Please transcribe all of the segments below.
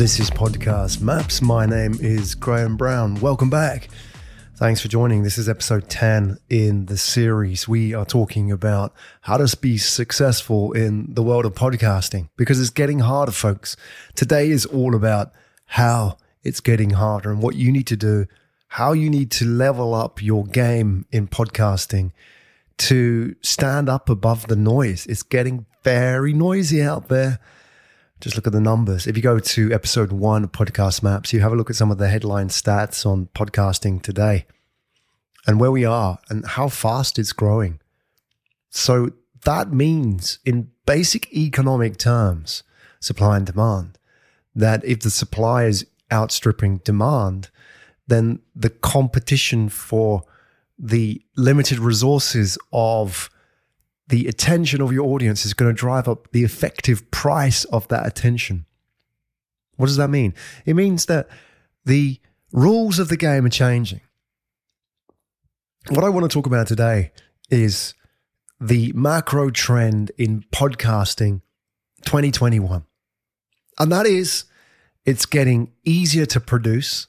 This is Podcast Maps. My name is Graham Brown. Welcome back. Thanks for joining. This is episode 10 in the series. We are talking about how to be successful in the world of podcasting because it's getting harder, folks. Today is all about how it's getting harder and what you need to do, how you need to level up your game in podcasting to stand up above the noise. It's getting very noisy out there. Just look at the numbers. If you go to episode one of Podcast Maps, you have a look at some of the headline stats on podcasting today and where we are and how fast it's growing. So that means, in basic economic terms, supply and demand, that if the supply is outstripping demand, then the competition for the limited resources of the attention of your audience is going to drive up the effective price of that attention. What does that mean? It means that the rules of the game are changing. What I want to talk about today is the macro trend in podcasting 2021. And that is it's getting easier to produce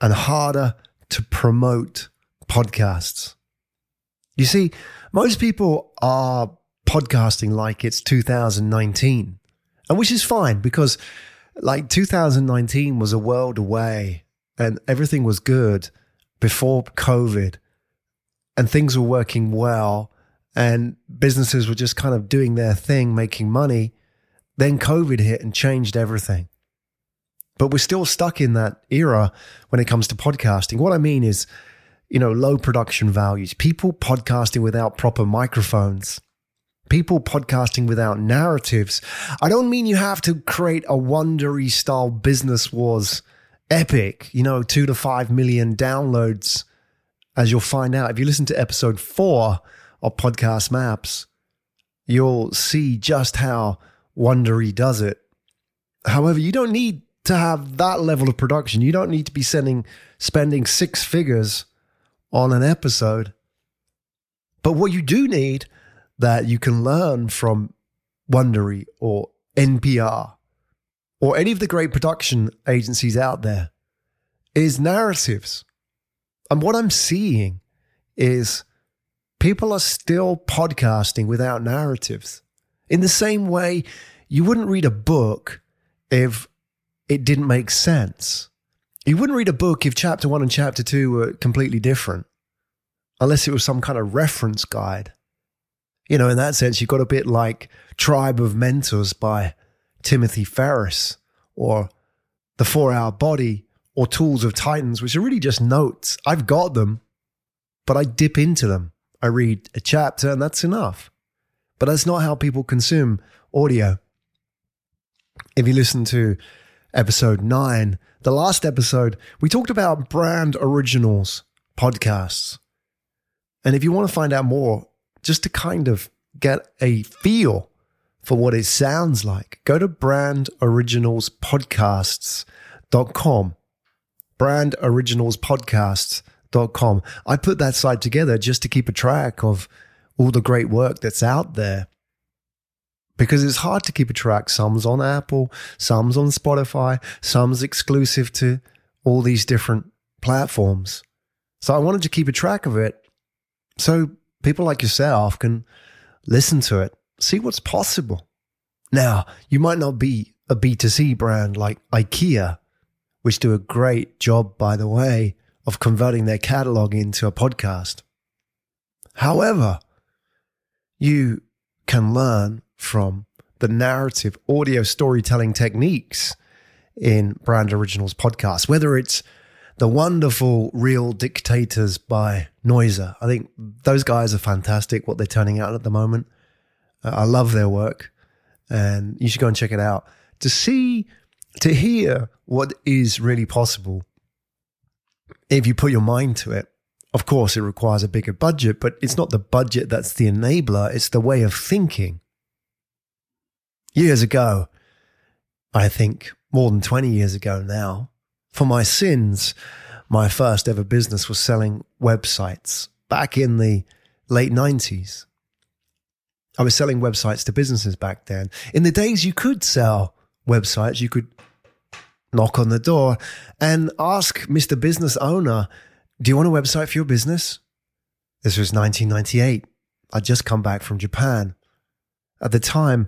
and harder to promote podcasts. You see, most people are podcasting like it's 2019, and which is fine because like 2019 was a world away and everything was good before COVID and things were working well and businesses were just kind of doing their thing, making money. Then COVID hit and changed everything. But we're still stuck in that era when it comes to podcasting. What I mean is, you know, low production values, people podcasting without proper microphones, people podcasting without narratives. I don't mean you have to create a Wondery style business wars epic, you know, two to five million downloads, as you'll find out. If you listen to episode four of Podcast Maps, you'll see just how Wondery does it. However, you don't need to have that level of production. You don't need to be sending spending six figures on an episode. But what you do need that you can learn from Wondery or NPR or any of the great production agencies out there is narratives. And what I'm seeing is people are still podcasting without narratives. In the same way, you wouldn't read a book if it didn't make sense. You wouldn't read a book if chapter one and chapter two were completely different, unless it was some kind of reference guide. You know, in that sense, you've got a bit like Tribe of Mentors by Timothy Ferriss or The Four Hour Body, or Tools of Titans, which are really just notes. I've got them, but I dip into them. I read a chapter, and that's enough. But that's not how people consume audio. If you listen to episode nine, the last episode, we talked about brand originals podcasts. And if you want to find out more, just to kind of get a feel for what it sounds like, go to brandoriginalspodcasts.com. Brandoriginalspodcasts.com. I put that site together just to keep a track of all the great work that's out there because it's hard to keep a track. Some's on Apple, some's on Spotify, some's exclusive to all these different platforms. So I wanted to keep a track of it so people like yourself can listen to it, see what's possible. Now, you might not be a B2C brand like IKEA, which do a great job, by the way, of converting their catalog into a podcast. However, you can learn from the narrative audio storytelling techniques in Brand Originals podcast, whether it's the wonderful Real Dictators by Noiser. I think those guys are fantastic, what they're turning out at the moment. Uh, I love their work and you should go and check it out to see, to hear what is really possible if you put your mind to it. Of course, it requires a bigger budget, but it's not the budget that's the enabler, it's the way of thinking years ago, I think more than 20 years ago now, for my sins, my first ever business was selling websites back in the late 90s. I was selling websites to businesses back then. In the days you could sell websites, you could knock on the door and ask Mr. Business Owner, Do you want a website for your business? This was 1998. I'd just come back from Japan. At the time,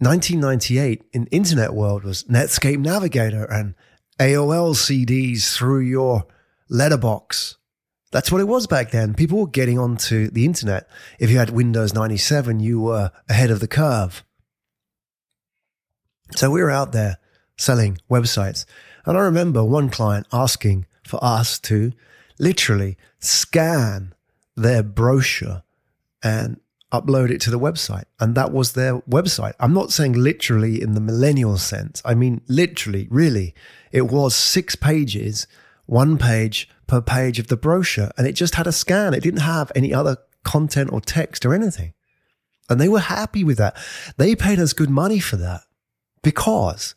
1998 in internet world was Netscape Navigator and AOL CDs through your letterbox. That's what it was back then. People were getting onto the internet. If you had Windows 97, you were ahead of the curve. So we were out there selling websites. And I remember one client asking for us to literally scan their brochure and upload it to the website. And that was their website. I'm not saying literally in the millennial sense. I mean, literally, really. It was six pages, one page per page of the brochure. And it just had a scan. It didn't have any other content or text or anything. And they were happy with that. They paid us good money for that because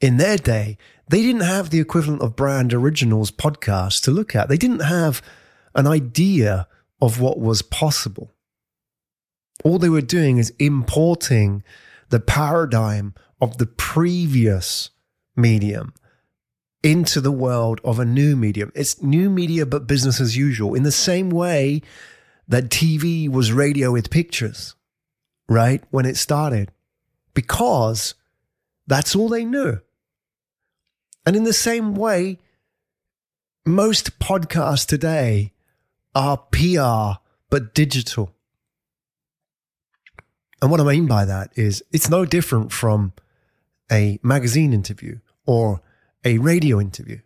in their day, they didn't have the equivalent of brand originals podcast to look at. They didn't have an idea of what was possible. All they were doing is importing the paradigm of the previous medium into the world of a new medium. It's new media, but business as usual, in the same way that TV was radio with pictures, right? When it started, because that's all they knew. And in the same way, most podcasts today are PR, but digital. And what I mean by that is it's no different from a magazine interview or a radio interview,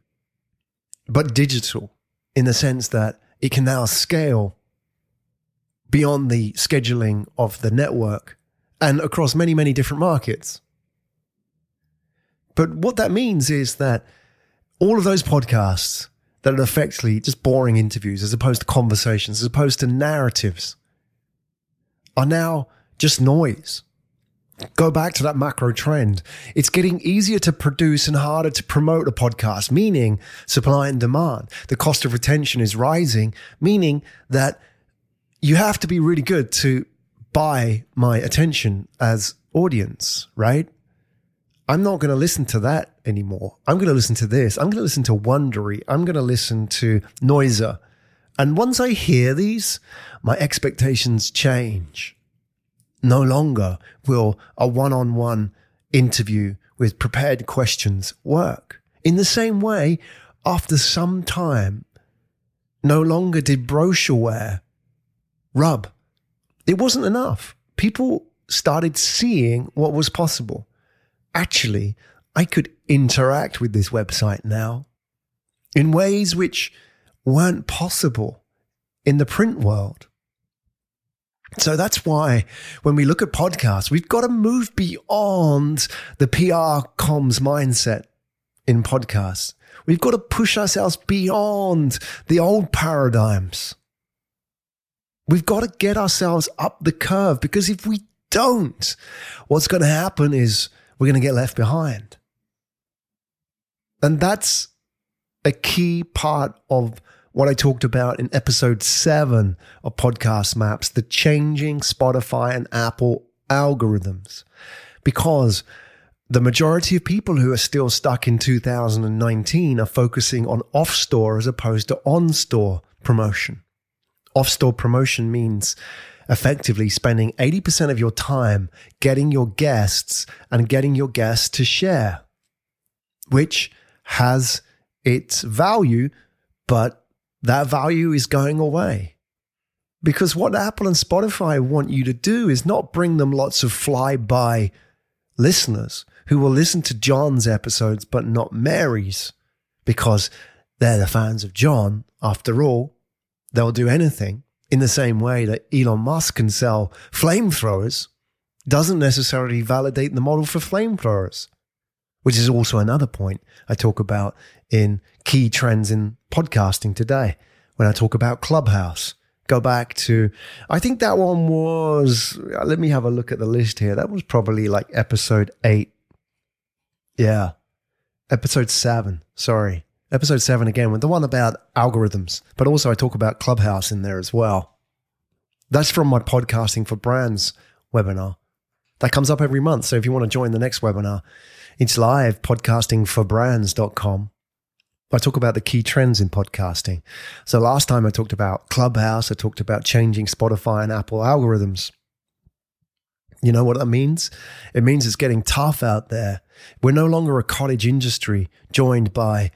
but digital in the sense that it can now scale beyond the scheduling of the network and across many, many different markets. But what that means is that all of those podcasts that are effectively just boring interviews as opposed to conversations, as opposed to narratives, are now just noise. Go back to that macro trend. It's getting easier to produce and harder to promote a podcast, meaning supply and demand. The cost of retention is rising, meaning that you have to be really good to buy my attention as audience, right? I'm not going to listen to that anymore. I'm going to listen to this. I'm going to listen to Wondery. I'm going to listen to Noiser. And once I hear these, my expectations change. No longer will a one on one interview with prepared questions work. In the same way, after some time, no longer did brochureware rub. It wasn't enough. People started seeing what was possible actually, I could interact with this website now in ways which weren't possible in the print world. So that's why when we look at podcasts, we've got to move beyond the PR comms mindset in podcasts. We've got to push ourselves beyond the old paradigms. We've got to get ourselves up the curve because if we don't, what's going to happen is we're going to get left behind. And that's a key part of what I talked about in episode seven of Podcast Maps the changing Spotify and Apple algorithms. Because the majority of people who are still stuck in 2019 are focusing on off store as opposed to on store promotion. Off store promotion means effectively spending 80% of your time getting your guests and getting your guests to share, which has its value, but that value is going away. Because what Apple and Spotify want you to do is not bring them lots of fly-by listeners who will listen to John's episodes, but not Mary's, because they're the fans of John. After all, they'll do anything in the same way that Elon Musk can sell flamethrowers doesn't necessarily validate the model for flamethrowers, which is also another point I talk about in key trends in podcasting today when I talk about Clubhouse. Go back to, I think that one was, uh, let me have a look at the list here. That was probably like episode eight. Yeah. Episode seven. Sorry episode seven again with the one about algorithms, but also I talk about Clubhouse in there as well. That's from my podcasting for brands webinar. That comes up every month. So if you want to join the next webinar, it's live podcastingforbrands.com. I talk about the key trends in podcasting. So last time I talked about Clubhouse, I talked about changing Spotify and Apple algorithms. You know what that means? It means it's getting tough out there. We're no longer a cottage industry joined by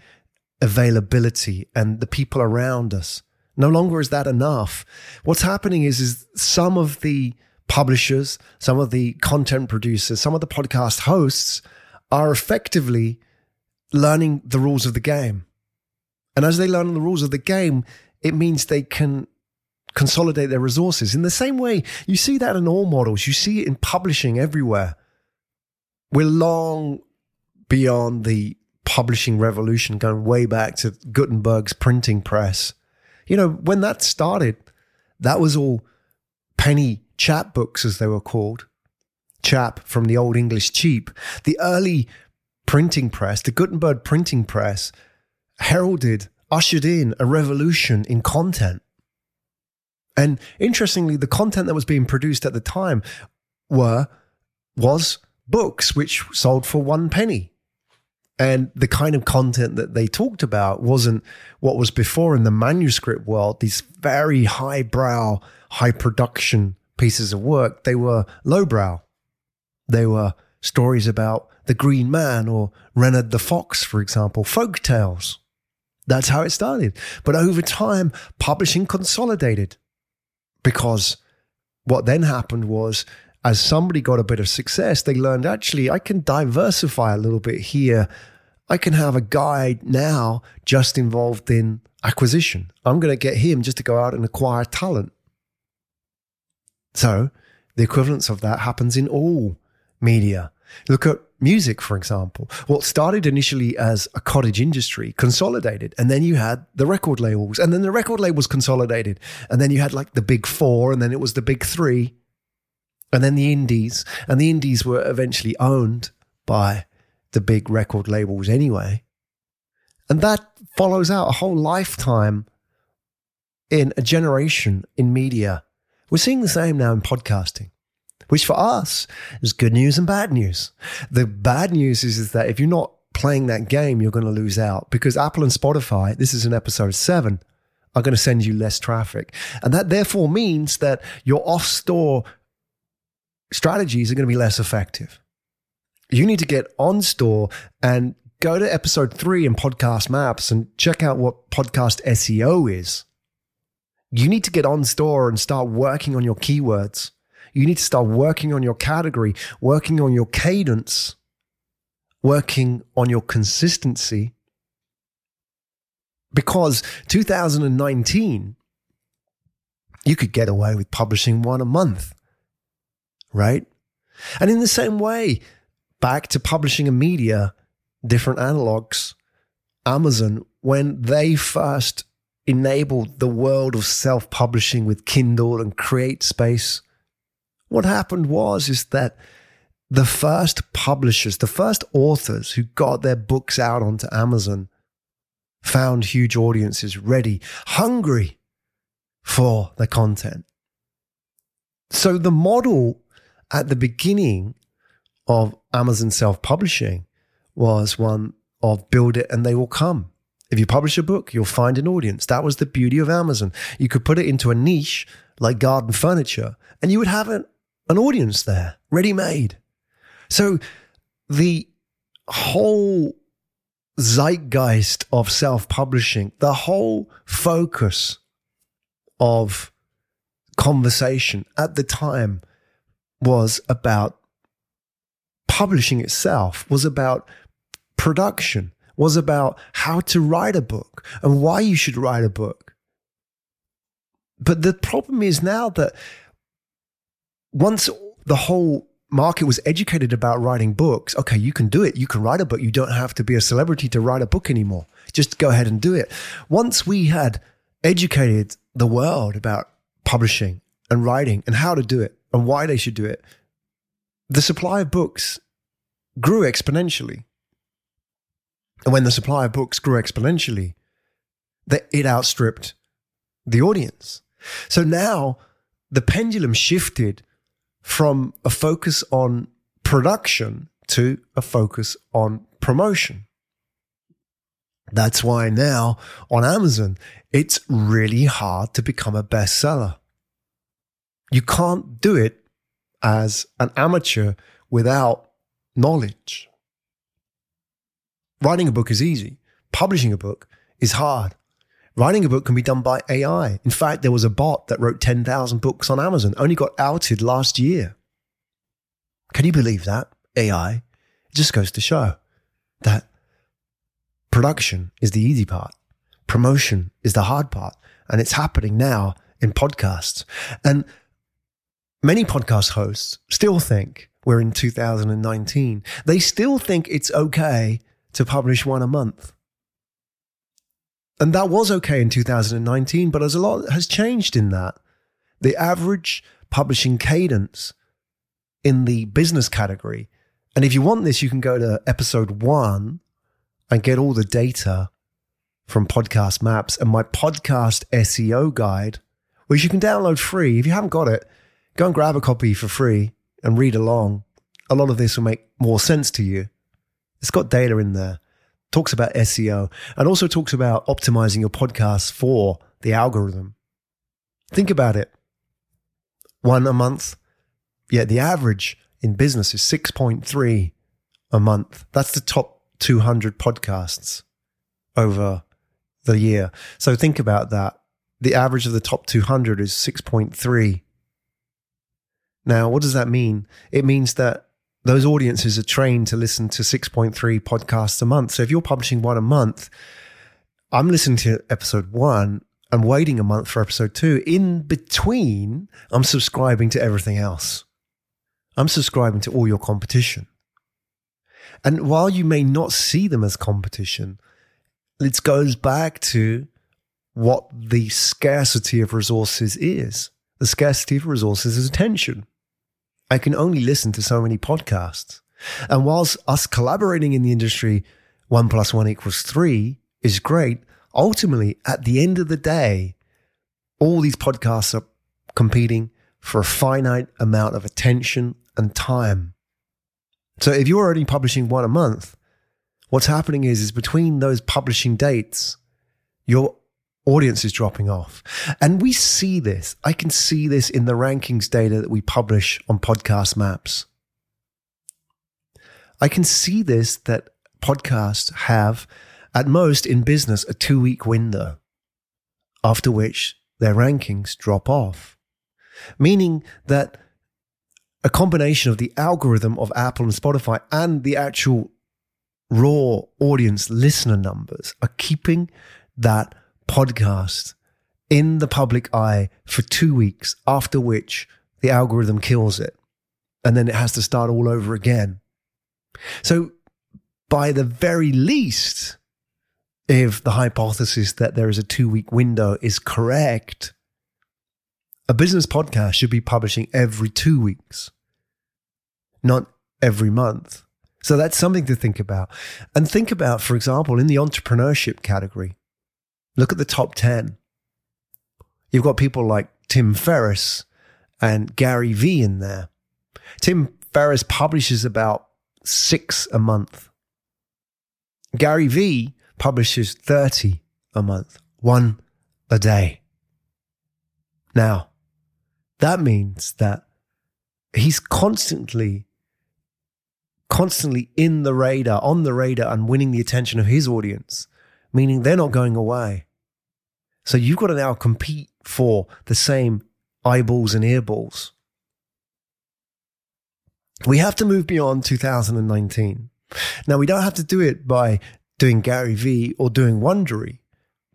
availability and the people around us. No longer is that enough. What's happening is, is some of the publishers, some of the content producers, some of the podcast hosts are effectively learning the rules of the game. And as they learn the rules of the game, it means they can consolidate their resources. In the same way, you see that in all models, you see it in publishing everywhere. We're long beyond the publishing revolution, going way back to Gutenberg's printing press. You know, when that started, that was all penny chapbooks, as they were called. Chap from the Old English cheap. The early printing press, the Gutenberg printing press, heralded, ushered in a revolution in content. And interestingly, the content that was being produced at the time were was books which sold for one penny. And the kind of content that they talked about wasn't what was before in the manuscript world, these very highbrow, high production pieces of work. They were lowbrow. They were stories about the Green Man or Reynard the Fox, for example, folk tales. That's how it started. But over time, publishing consolidated because what then happened was as somebody got a bit of success, they learned actually, I can diversify a little bit here. I can have a guy now just involved in acquisition. I'm going to get him just to go out and acquire talent. So the equivalence of that happens in all media. Look at music, for example. What started initially as a cottage industry consolidated, and then you had the record labels, and then the record labels consolidated, and then you had like the big four, and then it was the big three, and then the indies, and the indies were eventually owned by the big record labels anyway. And that follows out a whole lifetime in a generation in media. We're seeing the same now in podcasting which for us is good news and bad news. The bad news is, is that if you're not playing that game, you're going to lose out because Apple and Spotify, this is in episode seven, are going to send you less traffic. And that therefore means that your off store strategies are going to be less effective. You need to get on store and go to episode three in podcast maps and check out what podcast SEO is. You need to get on store and start working on your keywords. You need to start working on your category, working on your cadence, working on your consistency. Because 2019, you could get away with publishing one a month, right? And in the same way, back to publishing a media, different analogs, Amazon, when they first enabled the world of self publishing with Kindle and CreateSpace, what happened was is that the first publishers, the first authors who got their books out onto Amazon found huge audiences ready, hungry for the content. So the model at the beginning of Amazon self publishing was one of build it and they will come. If you publish a book, you'll find an audience. That was the beauty of Amazon. You could put it into a niche like garden furniture and you would have an an audience there, ready made. So the whole zeitgeist of self publishing, the whole focus of conversation at the time was about publishing itself, was about production, was about how to write a book and why you should write a book. But the problem is now that once the whole market was educated about writing books, okay, you can do it. You can write a book. You don't have to be a celebrity to write a book anymore. Just go ahead and do it. Once we had educated the world about publishing and writing and how to do it and why they should do it, the supply of books grew exponentially. And when the supply of books grew exponentially, that it outstripped the audience. So now the pendulum shifted from a focus on production to a focus on promotion. That's why now on Amazon, it's really hard to become a bestseller. You can't do it as an amateur without knowledge. Writing a book is easy. Publishing a book is hard. Writing a book can be done by AI. In fact, there was a bot that wrote 10,000 books on Amazon, only got outed last year. Can you believe that? AI. It just goes to show that production is the easy part, promotion is the hard part. And it's happening now in podcasts. And many podcast hosts still think we're in 2019. They still think it's okay to publish one a month. And that was okay in 2019, but as a lot has changed in that. The average publishing cadence in the business category. And if you want this, you can go to episode one and get all the data from Podcast Maps and my podcast SEO guide, which you can download free. If you haven't got it, go and grab a copy for free and read along. A lot of this will make more sense to you. It's got data in there, talks about SEO, and also talks about optimizing your podcast for the algorithm. Think about it. One a month. Yeah, the average in business is 6.3 a month. That's the top 200 podcasts over the year. So think about that. The average of the top 200 is 6.3. Now, what does that mean? It means that those audiences are trained to listen to 6.3 podcasts a month. So if you're publishing one a month, I'm listening to episode one and waiting a month for episode two. In between, I'm subscribing to everything else. I'm subscribing to all your competition. And while you may not see them as competition, it goes back to what the scarcity of resources is. The scarcity of resources is attention. I can only listen to so many podcasts. And whilst us collaborating in the industry, one plus one equals three is great, ultimately, at the end of the day, all these podcasts are competing for a finite amount of attention and time. So if you're already publishing one a month, what's happening is, is between those publishing dates, your audience is dropping off. And we see this. I can see this in the rankings data that we publish on podcast maps. I can see this that podcasts have at most in business a two week window after which their rankings drop off, meaning that a combination of the algorithm of Apple and Spotify and the actual raw audience listener numbers are keeping that podcast in the public eye for two weeks, after which the algorithm kills it. And then it has to start all over again. So, by the very least, if the hypothesis that there is a two week window is correct, a business podcast should be publishing every two weeks, not every month. So that's something to think about. And think about, for example, in the entrepreneurship category, look at the top 10. You've got people like Tim Ferriss and Gary Vee in there. Tim Ferriss publishes about six a month. Gary Vee publishes 30 a month, one a day. Now, that means that he's constantly, constantly in the radar, on the radar, and winning the attention of his audience, meaning they're not going away. So you've got to now compete for the same eyeballs and earballs. We have to move beyond 2019. Now, we don't have to do it by doing Gary Vee or doing Wondery.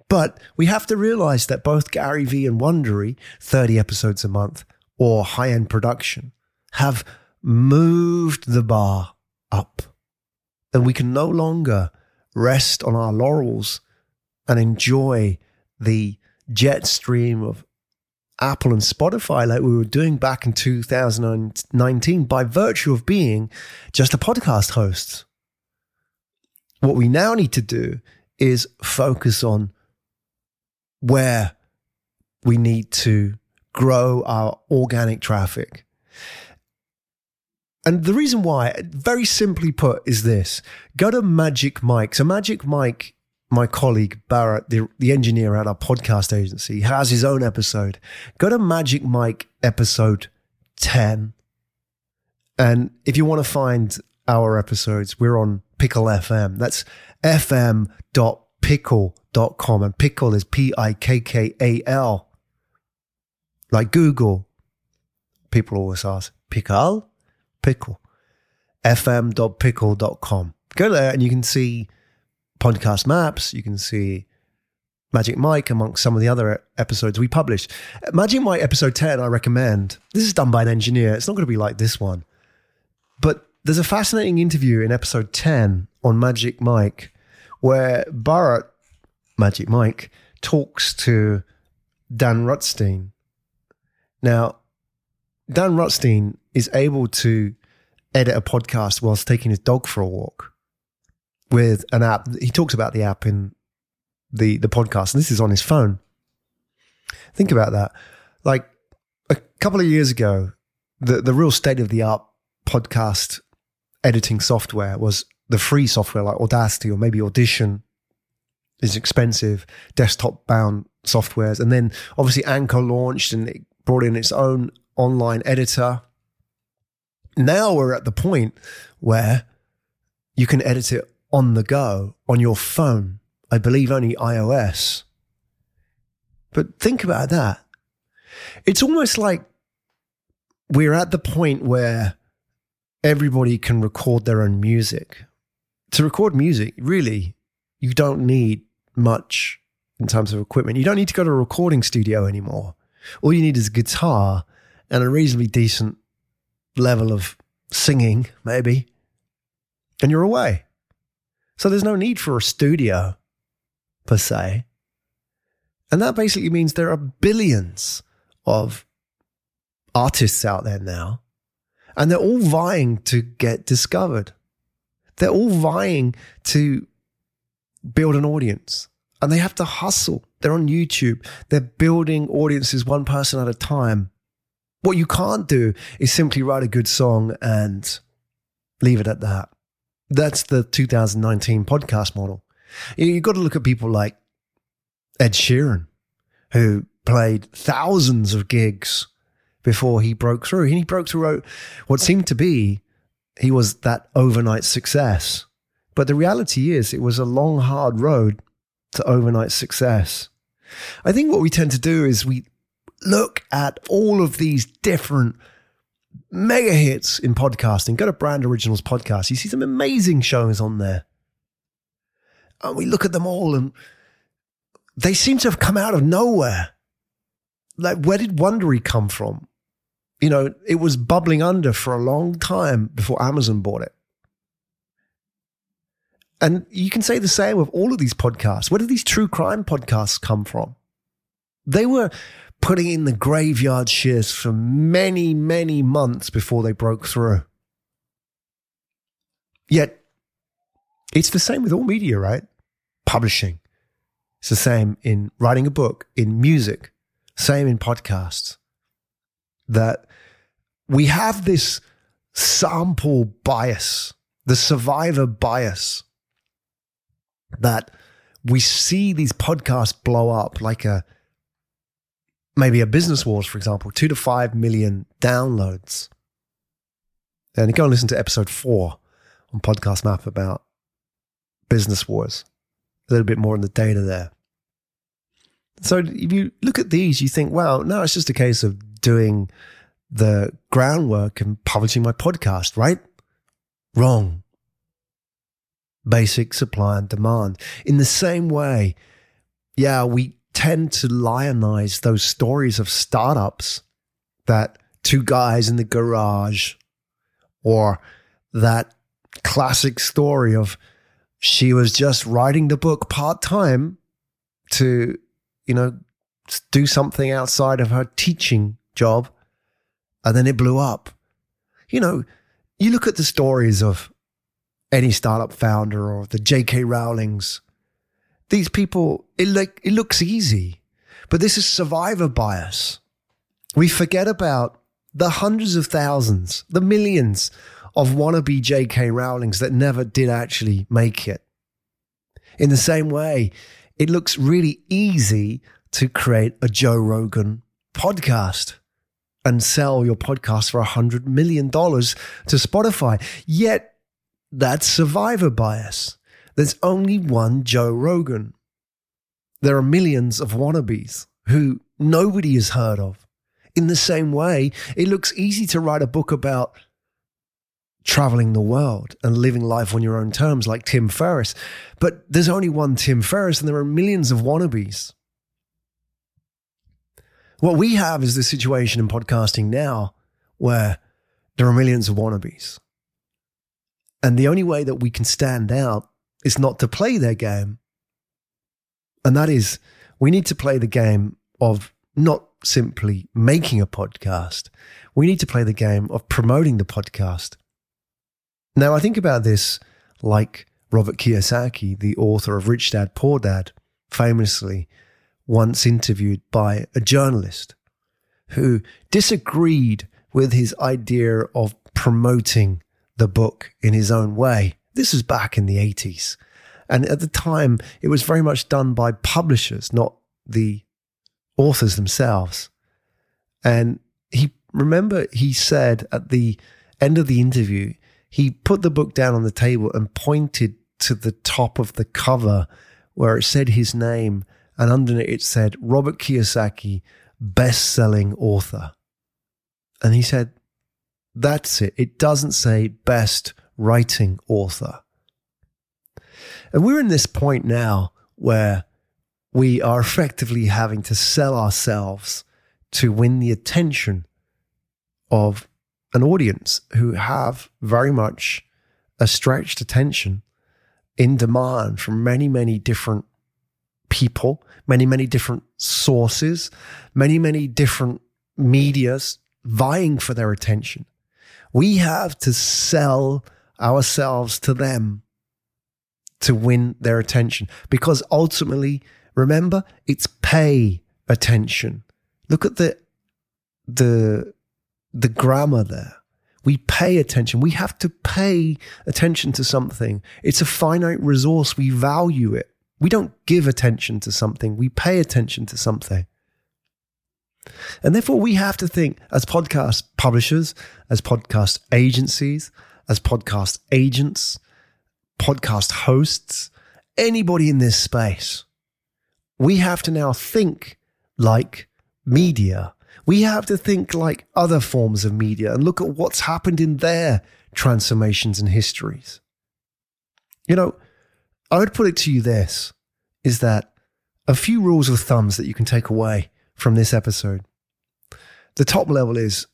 But we have to realize that both Gary Vee and Wondery, 30 episodes a month or high end production, have moved the bar up. And we can no longer rest on our laurels and enjoy the jet stream of Apple and Spotify like we were doing back in 2019 by virtue of being just a podcast host. What we now need to do is focus on where we need to grow our organic traffic. And the reason why, very simply put, is this go to Magic Mike. So, Magic Mike, my colleague Barrett, the, the engineer at our podcast agency, has his own episode. Go to Magic Mike episode 10. And if you want to find our episodes, we're on Pikkal FM. That's fm.pikkal.com. And Pikkal is P I K K A L. Like Google. People always ask, pickle? Pickle. fm.pikkal.com. Go there and you can see podcast maps. You can see Magic Mike amongst some of the other episodes we published. Magic Mike episode 10, I recommend. This is done by an engineer. It's not going to be like this one. But there's a fascinating interview in episode 10 on Magic Mike where Barrett, Magic Mike, talks to Dan Rutstein. Now, Dan Rutstein is able to edit a podcast whilst taking his dog for a walk with an app. He talks about the app in the the podcast, and this is on his phone. Think about that. Like a couple of years ago, the the real state of the art podcast editing software was the free software like Audacity or maybe Audition is expensive, desktop bound softwares. And then obviously Anchor launched and it brought in its own online editor. Now we're at the point where you can edit it on the go on your phone. I believe only iOS. But think about that. It's almost like we're at the point where everybody can record their own music. To record music, really, you don't need much in terms of equipment. You don't need to go to a recording studio anymore. All you need is a guitar and a reasonably decent level of singing, maybe, and you're away. So there's no need for a studio per se. And that basically means there are billions of artists out there now, and they're all vying to get discovered. They're all vying to build an audience and they have to hustle. They're on YouTube. They're building audiences one person at a time. What you can't do is simply write a good song and leave it at that. That's the 2019 podcast model. You've got to look at people like Ed Sheeran, who played thousands of gigs before he broke through. He broke through what seemed to be he was that overnight success. But the reality is, it was a long, hard road to overnight success. I think what we tend to do is we look at all of these different mega hits in podcasting. Go to Brand Originals Podcast. You see some amazing shows on there. And we look at them all and they seem to have come out of nowhere. Like, where did Wondery come from? You know, it was bubbling under for a long time before Amazon bought it. And you can say the same with all of these podcasts. Where did these true crime podcasts come from? They were putting in the graveyard shears for many, many months before they broke through. Yet, it's the same with all media, right? Publishing. It's the same in writing a book, in music, same in podcasts. That we have this sample bias, the survivor bias that we see these podcasts blow up like a maybe a business wars, for example, two to five million downloads. And go and listen to episode four on Podcast Map about business wars. A little bit more on the data there. So if you look at these, you think, well, no, it's just a case of doing the groundwork and publishing my podcast, right? Wrong basic supply and demand. In the same way, yeah, we tend to lionize those stories of startups that two guys in the garage or that classic story of she was just writing the book part time to, you know, do something outside of her teaching job and then it blew up. You know, you look at the stories of any startup founder or the J.K. Rowlings. These people, it like it looks easy, but this is survivor bias. We forget about the hundreds of thousands, the millions of wannabe J.K. Rowlings that never did actually make it. In the same way, it looks really easy to create a Joe Rogan podcast and sell your podcast for a $100 million to Spotify. Yet, that's survivor bias. There's only one Joe Rogan. There are millions of wannabes who nobody has heard of. In the same way, it looks easy to write a book about traveling the world and living life on your own terms, like Tim Ferriss. But there's only one Tim Ferriss, and there are millions of wannabes. What we have is the situation in podcasting now where there are millions of wannabes. And the only way that we can stand out is not to play their game. And that is, we need to play the game of not simply making a podcast. We need to play the game of promoting the podcast. Now, I think about this like Robert Kiyosaki, the author of Rich Dad Poor Dad, famously once interviewed by a journalist who disagreed with his idea of promoting the book in his own way. This was back in the 80s. And at the time, it was very much done by publishers, not the authors themselves. And he, remember, he said at the end of the interview, he put the book down on the table and pointed to the top of the cover where it said his name. And underneath it said, Robert Kiyosaki, best selling author. And he said, that's it. It doesn't say best writing author. And we're in this point now where we are effectively having to sell ourselves to win the attention of an audience who have very much a stretched attention in demand from many, many different people, many, many different sources, many, many different medias vying for their attention. We have to sell ourselves to them to win their attention because ultimately, remember, it's pay attention. Look at the, the, the grammar there. We pay attention. We have to pay attention to something. It's a finite resource. We value it. We don't give attention to something. We pay attention to something. And therefore, we have to think as podcast publishers, as podcast agencies, as podcast agents, podcast hosts, anybody in this space. We have to now think like media. We have to think like other forms of media and look at what's happened in their transformations and histories. You know, I would put it to you this is that a few rules of thumbs that you can take away from this episode. The top level is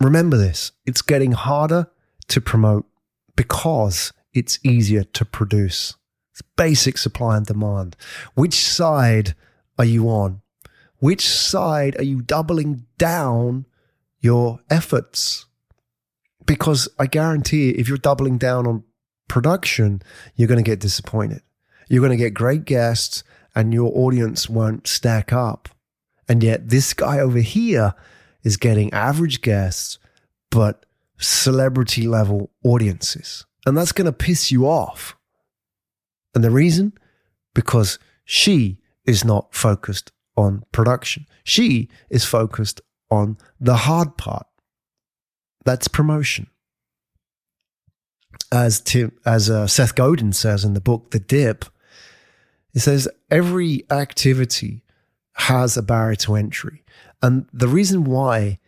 remember this it's getting harder to promote because it's easier to produce. It's basic supply and demand. Which side are you on? Which side are you doubling down your efforts? Because I guarantee if you're doubling down on production, you're going to get disappointed. You're going to get great guests and your audience won't stack up. And yet, this guy over here is getting average guests, but celebrity level audiences. And that's going to piss you off. And the reason? Because she is not focused on production. She is focused on the hard part. That's promotion. As Tim, as uh, Seth Godin says in the book The Dip, he says every activity has a barrier to entry. And the reason why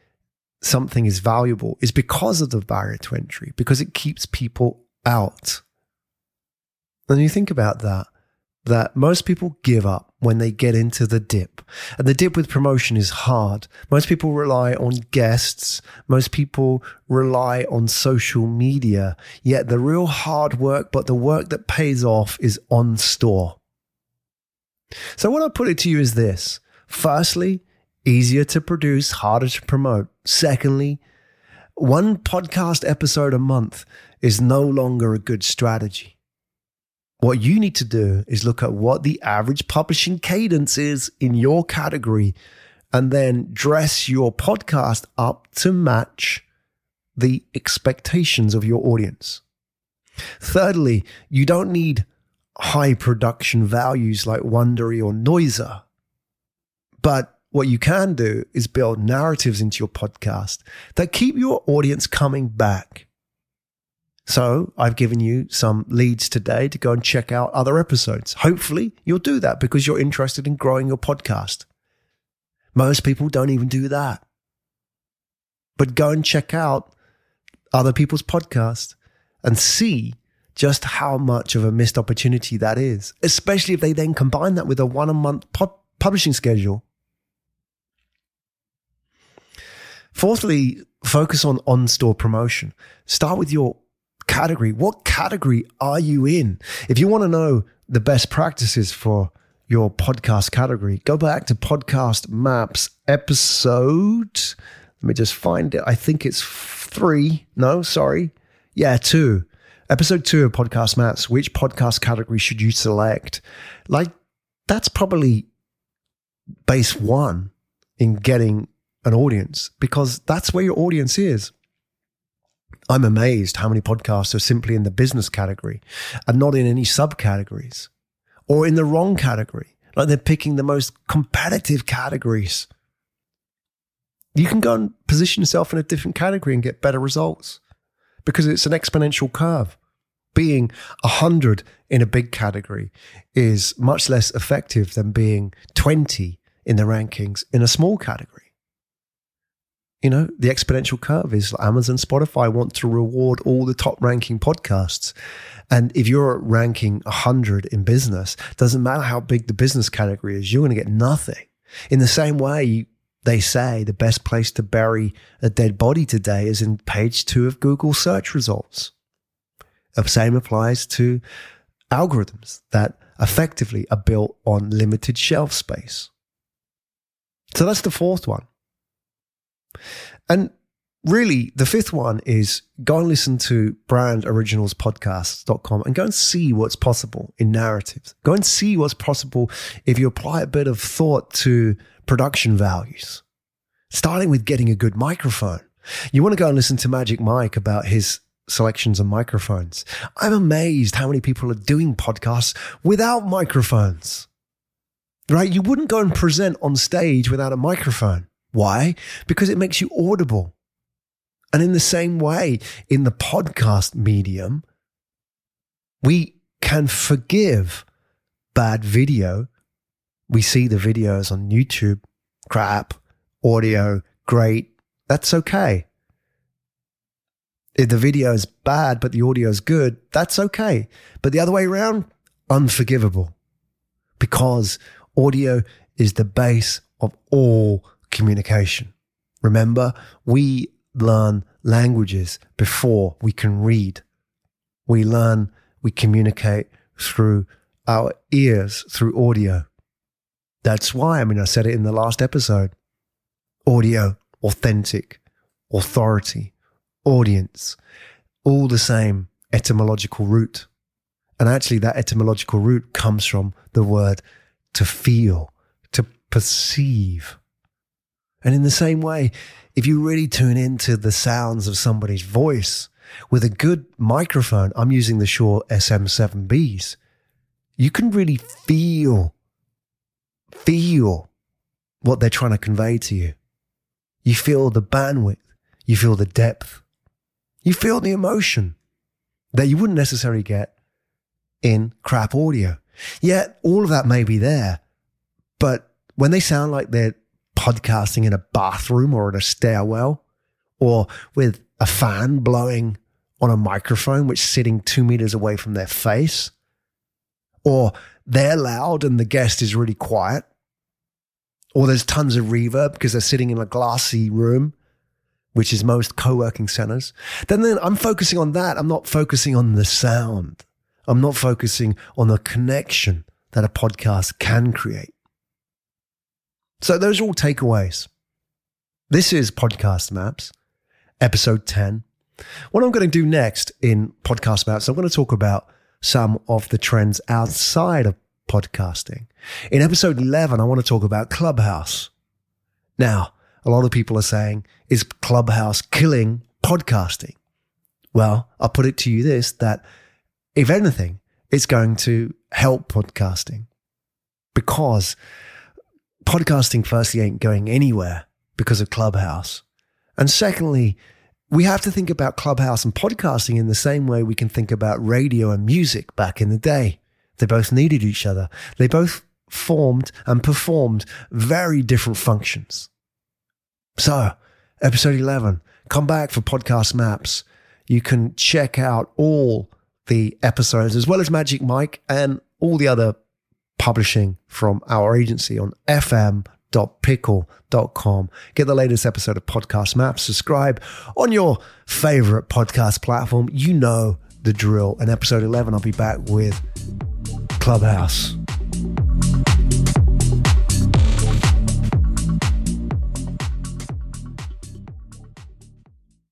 something is valuable is because of the barrier to entry, because it keeps people out. And you think about that, that most people give up when they get into the dip. And the dip with promotion is hard. Most people rely on guests. Most people rely on social media. Yet the real hard work, but the work that pays off is on store. So, what I put it to you is this firstly, easier to produce, harder to promote. Secondly, one podcast episode a month is no longer a good strategy. What you need to do is look at what the average publishing cadence is in your category and then dress your podcast up to match the expectations of your audience. Thirdly, you don't need high production values like Wondery or Noiser. But what you can do is build narratives into your podcast that keep your audience coming back. So I've given you some leads today to go and check out other episodes. Hopefully you'll do that because you're interested in growing your podcast. Most people don't even do that. But go and check out other people's podcasts and see just how much of a missed opportunity that is, especially if they then combine that with a one a month pod- publishing schedule. Fourthly, focus on on store promotion. Start with your category. What category are you in? If you want to know the best practices for your podcast category, go back to Podcast Maps episode. Let me just find it. I think it's three. No, sorry. Yeah, two. Episode two of Podcast Maps. Which podcast category should you select? Like, that's probably base one in getting an audience because that's where your audience is. I'm amazed how many podcasts are simply in the business category and not in any subcategories or in the wrong category. Like they're picking the most competitive categories. You can go and position yourself in a different category and get better results because it's an exponential curve. Being 100 in a big category is much less effective than being 20 in the rankings in a small category. You know, the exponential curve is Amazon, Spotify want to reward all the top ranking podcasts. And if you're ranking 100 in business, doesn't matter how big the business category is, you're going to get nothing. In the same way, they say the best place to bury a dead body today is in page two of Google search results. The same applies to algorithms that effectively are built on limited shelf space. So that's the fourth one. And really, the fifth one is go and listen to brandoriginalspodcast.com and go and see what's possible in narratives. Go and see what's possible if you apply a bit of thought to production values, starting with getting a good microphone. You want to go and listen to Magic Mike about his selections of microphones. I'm amazed how many people are doing podcasts without microphones. Right? You wouldn't go and present on stage without a microphone. Why? Because it makes you audible. And in the same way, in the podcast medium, we can forgive bad video. We see the videos on YouTube, crap, audio, great. That's okay. If the video is bad, but the audio is good, that's okay. But the other way around, unforgivable because audio is the base of all communication. Remember, we learn languages before we can read. We learn, we communicate through our ears, through audio. That's why, I mean, I said it in the last episode audio, authentic, authority, audience, all the same etymological root. And actually, that etymological root comes from the word to feel, to perceive. And in the same way, if you really tune into the sounds of somebody's voice with a good microphone, I'm using the Shure SM7Bs, you can really feel, feel what they're trying to convey to you. You feel the bandwidth, you feel the depth, you feel the emotion that you wouldn't necessarily get in crap audio. Yet all of that may be there, but when they sound like they're podcasting in a bathroom or in a stairwell or with a fan blowing on a microphone which is sitting two meters away from their face or they're loud and the guest is really quiet or there's tons of reverb because they're sitting in a glassy room which is most co-working centers then then i'm focusing on that. I'm not focusing on the sound. I'm not focusing on the connection that a podcast can create so those are all takeaways. This is Podcast Maps, episode 10. What I'm going to do next in Podcast Maps, I'm going to talk about some of the trends outside of podcasting. In episode 11, I want to talk about Clubhouse. Now, a lot of people are saying, is Clubhouse killing podcasting? Well, I'll put it to you this that if anything, it's going to help podcasting because podcasting, firstly, ain't going anywhere because of Clubhouse. And secondly, we have to think about Clubhouse and podcasting in the same way we can think about radio and music back in the day. They both needed each other. They both formed and performed very different functions. So, episode 11, come back for podcast maps. You can check out all the episodes as well as Magic Mike and all the other publishing from our agency on fm.pikkal.com. Get the latest episode of Podcast Maps. Subscribe on your favorite podcast platform. You know the drill. And episode 11, I'll be back with Clubhouse.